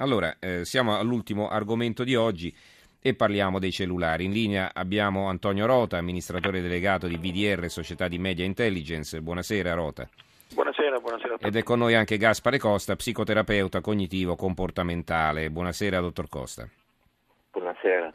Allora, eh, siamo all'ultimo argomento di oggi e parliamo dei cellulari. In linea abbiamo Antonio Rota, amministratore delegato di VDR, Società di Media Intelligence. Buonasera Rota. Buonasera, buonasera. Ed è con noi anche Gaspare Costa, psicoterapeuta cognitivo comportamentale. Buonasera, dottor Costa. Buonasera.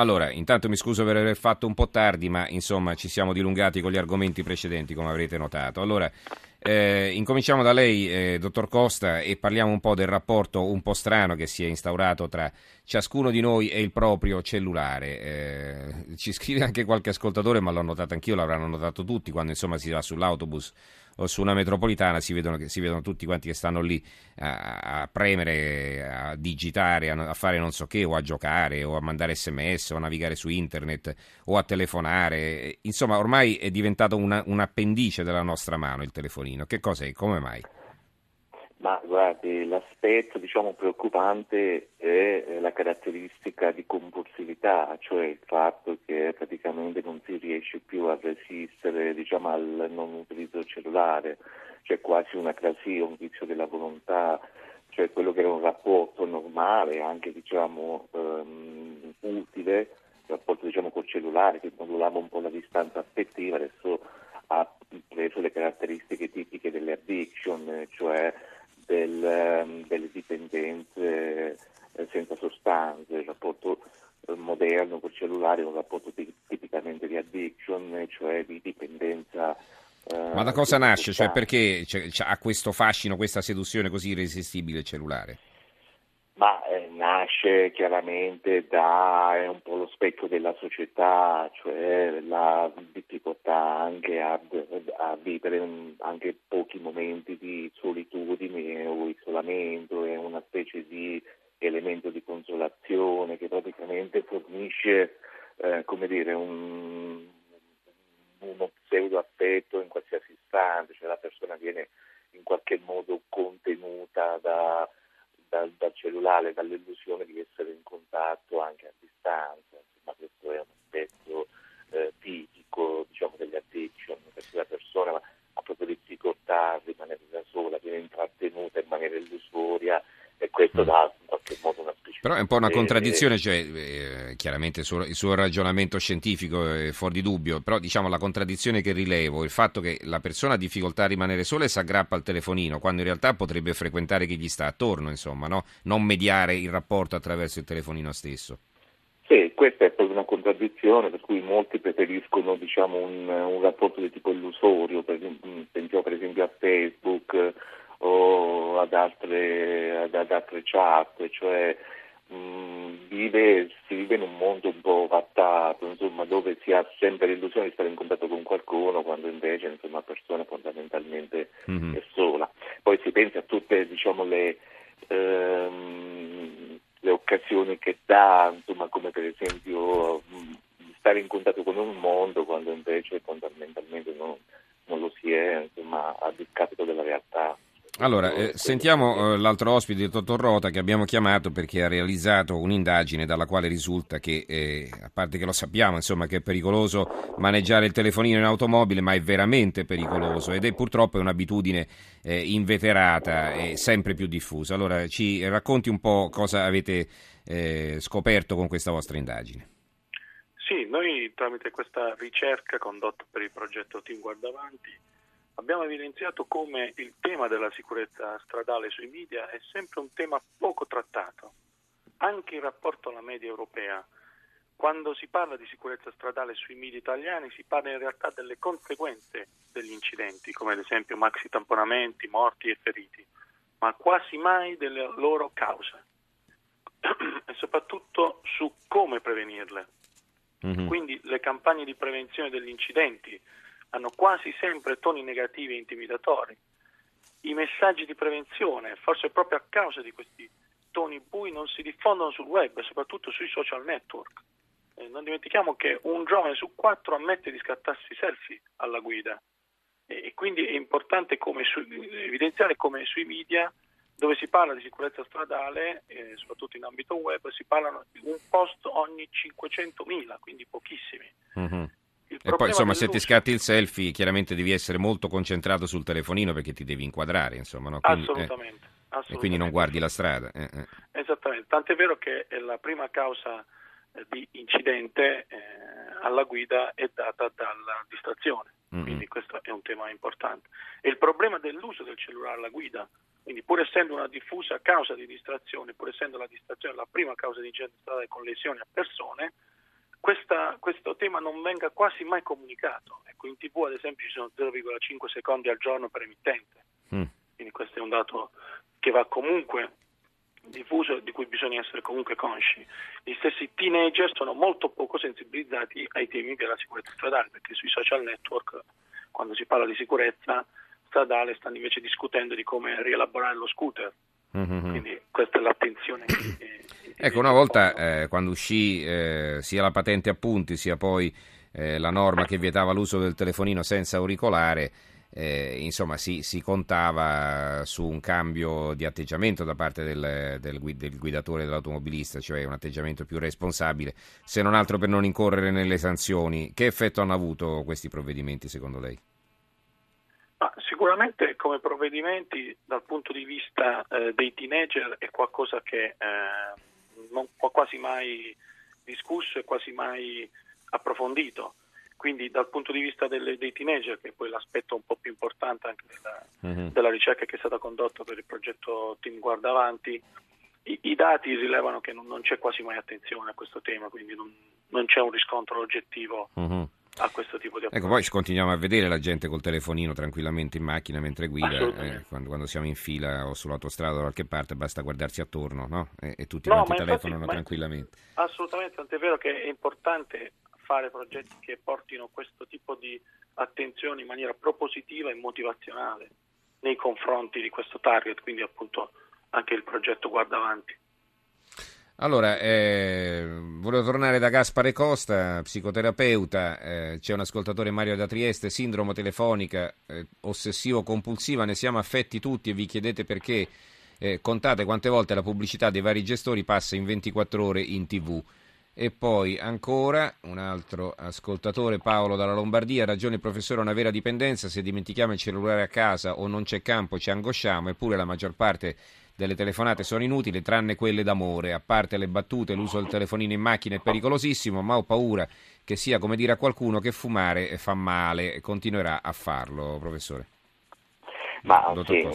Allora, intanto mi scuso per aver fatto un po' tardi, ma insomma ci siamo dilungati con gli argomenti precedenti, come avrete notato. Allora, eh, incominciamo da lei, eh, dottor Costa, e parliamo un po' del rapporto un po' strano che si è instaurato tra ciascuno di noi e il proprio cellulare. Eh, ci scrive anche qualche ascoltatore, ma l'ho notato anch'io, l'avranno notato tutti, quando insomma si va sull'autobus o su una metropolitana si vedono, si vedono tutti quanti che stanno lì a, a premere, a digitare, a, a, fare non so che, o a giocare, o a mandare sms, o a navigare su internet, o a telefonare. Insomma, ormai è diventato una, un appendice della nostra mano il telefonino. Che cos'è? Come mai? Ma guardi, l'aspetto diciamo, preoccupante è la caratteristica di compulsività, cioè il fatto che praticamente non si riesce più a resistere diciamo, al non utilizzo cellulare, c'è quasi una crasia, un vizio della volontà, cioè quello che era un rapporto normale, anche diciamo, um, utile, il rapporto diciamo, col cellulare che modulava un po' la distanza affettiva, adesso ha preso le caratteristiche tipiche delle addiction, cioè del, ehm, delle dipendenze eh, senza sostanze, il rapporto eh, moderno col cellulare è un rapporto tipicamente di addiction, cioè di dipendenza. Eh, Ma da cosa nasce? Cioè perché ha questo fascino, questa seduzione così irresistibile il cellulare? Ma eh, nasce chiaramente da è un po' lo specchio della società, cioè la difficoltà anche a, a vivere anche pochi momenti di solitudine o isolamento, è una specie di elemento di consolazione che praticamente fornisce eh, come dire, un, uno pseudo affetto in qualsiasi istante, cioè la persona viene in qualche modo contenuta da dal, dal cellulare, dall'illusione di essere in contatto anche a distanza, insomma questo è un aspetto eh, tipico diciamo, degli addiction, perché la persona ha proprio difficoltà a rimanere da sola, viene intrattenuta in maniera illusoria e questo mm. dà in qualche modo una però è un po' una contraddizione, cioè, eh, chiaramente il suo, il suo, ragionamento scientifico è fuori di dubbio, però diciamo la contraddizione che rilevo, il fatto che la persona ha difficoltà a rimanere sola e si aggrappa al telefonino, quando in realtà potrebbe frequentare chi gli sta attorno, insomma, no? non mediare il rapporto attraverso il telefonino stesso. Sì, questa è proprio una contraddizione per cui molti preferiscono diciamo, un, un, rapporto di tipo illusorio, per, pensiamo per esempio a Facebook ad altre, ad, altre chat, cioè Mm, vive, si vive in un mondo un po' vattato, insomma, dove si ha sempre l'illusione di stare in contatto con qualcuno, quando invece insomma, la persona fondamentalmente mm-hmm. è sola. Poi si pensa a tutte diciamo, le, ehm, le, occasioni che dà, insomma, come per esempio mh, mm, stare in contatto con un mondo quando invece fondamentalmente non, non lo si è, insomma, a discapito della realtà. Allora, eh, sentiamo eh, l'altro ospite, il dottor Rota, che abbiamo chiamato perché ha realizzato un'indagine dalla quale risulta che, eh, a parte che lo sappiamo, insomma, che è pericoloso maneggiare il telefonino in automobile, ma è veramente pericoloso ed è purtroppo un'abitudine eh, inveterata e sempre più diffusa. Allora, ci racconti un po' cosa avete eh, scoperto con questa vostra indagine. Sì, noi tramite questa ricerca condotta per il progetto Team Guardavanti abbiamo evidenziato come il tema della sicurezza stradale sui media è sempre un tema poco trattato, anche in rapporto alla media europea. Quando si parla di sicurezza stradale sui media italiani si parla in realtà delle conseguenze degli incidenti, come ad esempio maxi tamponamenti, morti e feriti, ma quasi mai delle loro cause e soprattutto su come prevenirle. Mm-hmm. Quindi le campagne di prevenzione degli incidenti, hanno quasi sempre toni negativi e intimidatori. I messaggi di prevenzione, forse proprio a causa di questi toni bui, non si diffondono sul web soprattutto sui social network. Eh, non dimentichiamo che un giovane su quattro ammette di scattarsi selfie alla guida e, e quindi è importante come su, evidenziare come sui media dove si parla di sicurezza stradale, eh, soprattutto in ambito web, si parlano di un post ogni 500.000, quindi pochissimi. Mm-hmm. E poi insomma se ti scatti il selfie chiaramente devi essere molto concentrato sul telefonino perché ti devi inquadrare insomma. No? Quindi, Assolutamente. e quindi non guardi la strada. Eh, eh. Esattamente, tant'è vero che la prima causa eh, di incidente eh, alla guida è data dalla distrazione, mm-hmm. quindi questo è un tema importante. E il problema dell'uso del cellulare alla guida, quindi pur essendo una diffusa causa di distrazione, pur essendo la distrazione la prima causa di incidente stradale con lesioni a persone, questa, questo tema non venga quasi mai comunicato. Ecco, in tv ad esempio ci sono 0,5 secondi al giorno per emittente, mm. quindi questo è un dato che va comunque diffuso e di cui bisogna essere comunque consci. Gli stessi teenager sono molto poco sensibilizzati ai temi della sicurezza stradale, perché sui social network, quando si parla di sicurezza stradale, stanno invece discutendo di come rielaborare lo scooter. Mm-hmm. Quindi questa è l'attenzione che, Ecco, una volta eh, quando uscì eh, sia la patente a punti sia poi eh, la norma che vietava l'uso del telefonino senza auricolare, eh, insomma si, si, contava su un cambio di atteggiamento da parte del, del, del, guidatore dell'automobilista, cioè un atteggiamento più responsabile, se non altro per non incorrere nelle sanzioni. Che effetto hanno avuto questi provvedimenti secondo lei? Ma sicuramente come provvedimenti dal punto di vista eh, dei teenager è qualcosa che eh, non quasi mai discusso e quasi mai approfondito. Quindi dal punto di vista delle, dei teenager, che è poi l'aspetto un po' più importante anche della, mm-hmm. della ricerca che è stata condotta per il progetto Team Guarda Avanti, i, i dati rilevano che non, non, c'è quasi mai attenzione a questo tema, quindi non, non c'è un riscontro oggettivo. Mm-hmm a questo tipo di approccio. Ecco, poi continuiamo a vedere la gente col telefonino tranquillamente in macchina mentre guida, eh, quando, quando, siamo in fila o sull'autostrada o da qualche parte basta guardarsi attorno no? e, e, tutti no, quanti telefonano tranquillamente. Assolutamente, tant'è vero che è importante fare progetti che portino questo tipo di attenzione in maniera propositiva e motivazionale nei confronti di questo target, quindi appunto anche il progetto Guarda Avanti. Allora, eh, volevo tornare da Gaspare Costa, psicoterapeuta, eh, c'è un ascoltatore Mario da Trieste, sindrome telefonica eh, ossessivo-compulsiva, ne siamo affetti tutti e vi chiedete perché. Eh, contate quante volte la pubblicità dei vari gestori passa in 24 ore in tv. E poi ancora un altro ascoltatore, Paolo dalla Lombardia, ragione il professore una vera dipendenza, se dimentichiamo il cellulare a casa o non c'è campo ci angosciamo, eppure la maggior parte delle telefonate sono inutili, tranne quelle d'amore. A parte le battute, l'uso del telefonino in macchina è pericolosissimo, ma ho paura che sia come dire a qualcuno che fumare fa male e continuerà a farlo, professore. Ma sì,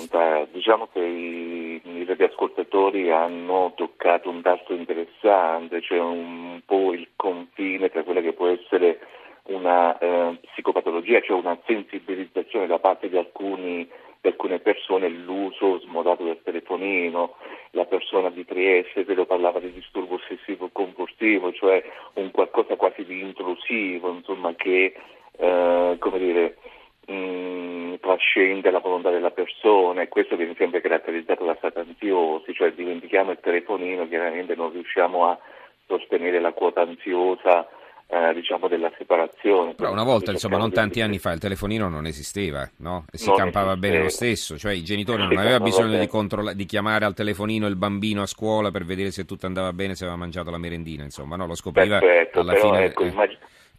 diciamo che i, i radioascoltatori hanno toccato un tasto interessante, cioè un po' il confine tra quella che può essere una eh, psicopatologia, cioè una sensibilizzazione da parte di alcuni per alcune persone l'uso smodato del telefonino, la persona di Trieste però parlava di disturbo ossessivo compulsivo, cioè un qualcosa quasi di intrusivo, insomma, che eh, come dire, mh, mm, trascende la volontà della persona. E questo viene sempre caratterizzato da stati ansiosi, cioè dimentichiamo il telefonino, chiaramente non riusciamo a sostenere la quota ansiosa eh, diciamo della separazione. Però una volta, insomma, non tanti anni fa il telefonino non esisteva, no? E si campava esisteva. bene lo stesso, cioè i genitori non avevano bisogno di, controlla- di, chiamare al telefonino il bambino a scuola per vedere se tutto andava bene, se aveva mangiato la merendina, insomma, no? Lo scopriva Perfetto, alla fine. Ecco, eh. immag-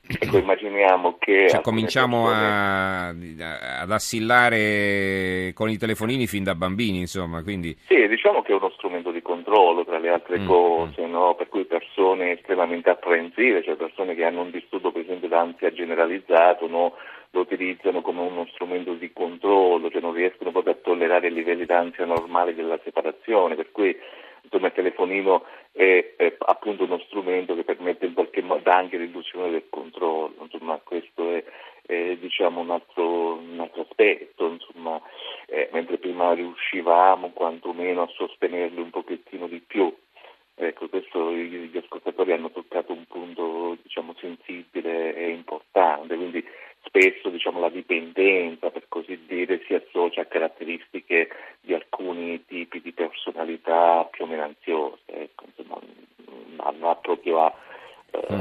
Ecco, immaginiamo che... Cioè, cominciamo a, ad assillare con i telefonini fin da bambini, insomma, quindi... Sì, diciamo che è uno strumento di controllo, tra le altre mm. cose, no? per cui persone estremamente apprensive, cioè persone che hanno un disturbo, per esempio, d'ansia generalizzato, no? lo utilizzano come uno strumento di controllo, cioè non riescono proprio a tollerare i livelli d'ansia normali della separazione, per cui insomma, il telefonino è, è, appunto uno strumento che permette in qualche modo anche riduzione del controllo, insomma, questo è, è diciamo, un, altro, un, altro, aspetto, insomma, eh, mentre prima riuscivamo quantomeno a sostenerli un pochettino di più. Ecco, questo gli ascoltatori hanno toccato un punto diciamo, sensibile e importante, quindi spesso diciamo, la dipendenza, per così dire, si associa a caratteristiche di alcuni tipi di personalità più o meno ansiose, ecco, insomma, non ha proprio a, uh,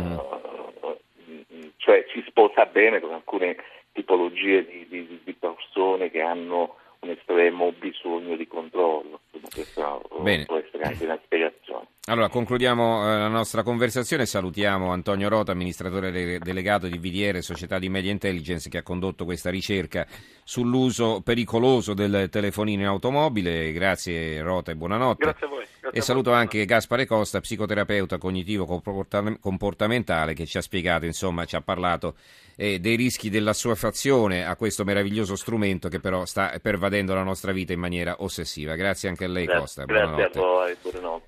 mm-hmm. cioè si sposa bene con alcune tipologie di, di, di persone che hanno un estremo bisogno di controllo. Questo Bene. può essere anche una spiegazione. Allora, concludiamo eh, la nostra conversazione. Salutiamo Antonio Rota, amministratore de- delegato di VDR, Società di Media Intelligence, che ha condotto questa ricerca sull'uso pericoloso del telefonino in automobile. Grazie Rota e buonanotte. Grazie a voi. E a saluto anche Gaspare Costa, psicoterapeuta cognitivo comporta- comportamentale, che ci ha spiegato, insomma, ci ha parlato eh, dei rischi dell'assuefazione a questo meraviglioso strumento che però sta pervadendo la nostra vita in maniera ossessiva. Grazie anche a lei, Costa. grazie a Buonanotte. voi, buonanotte.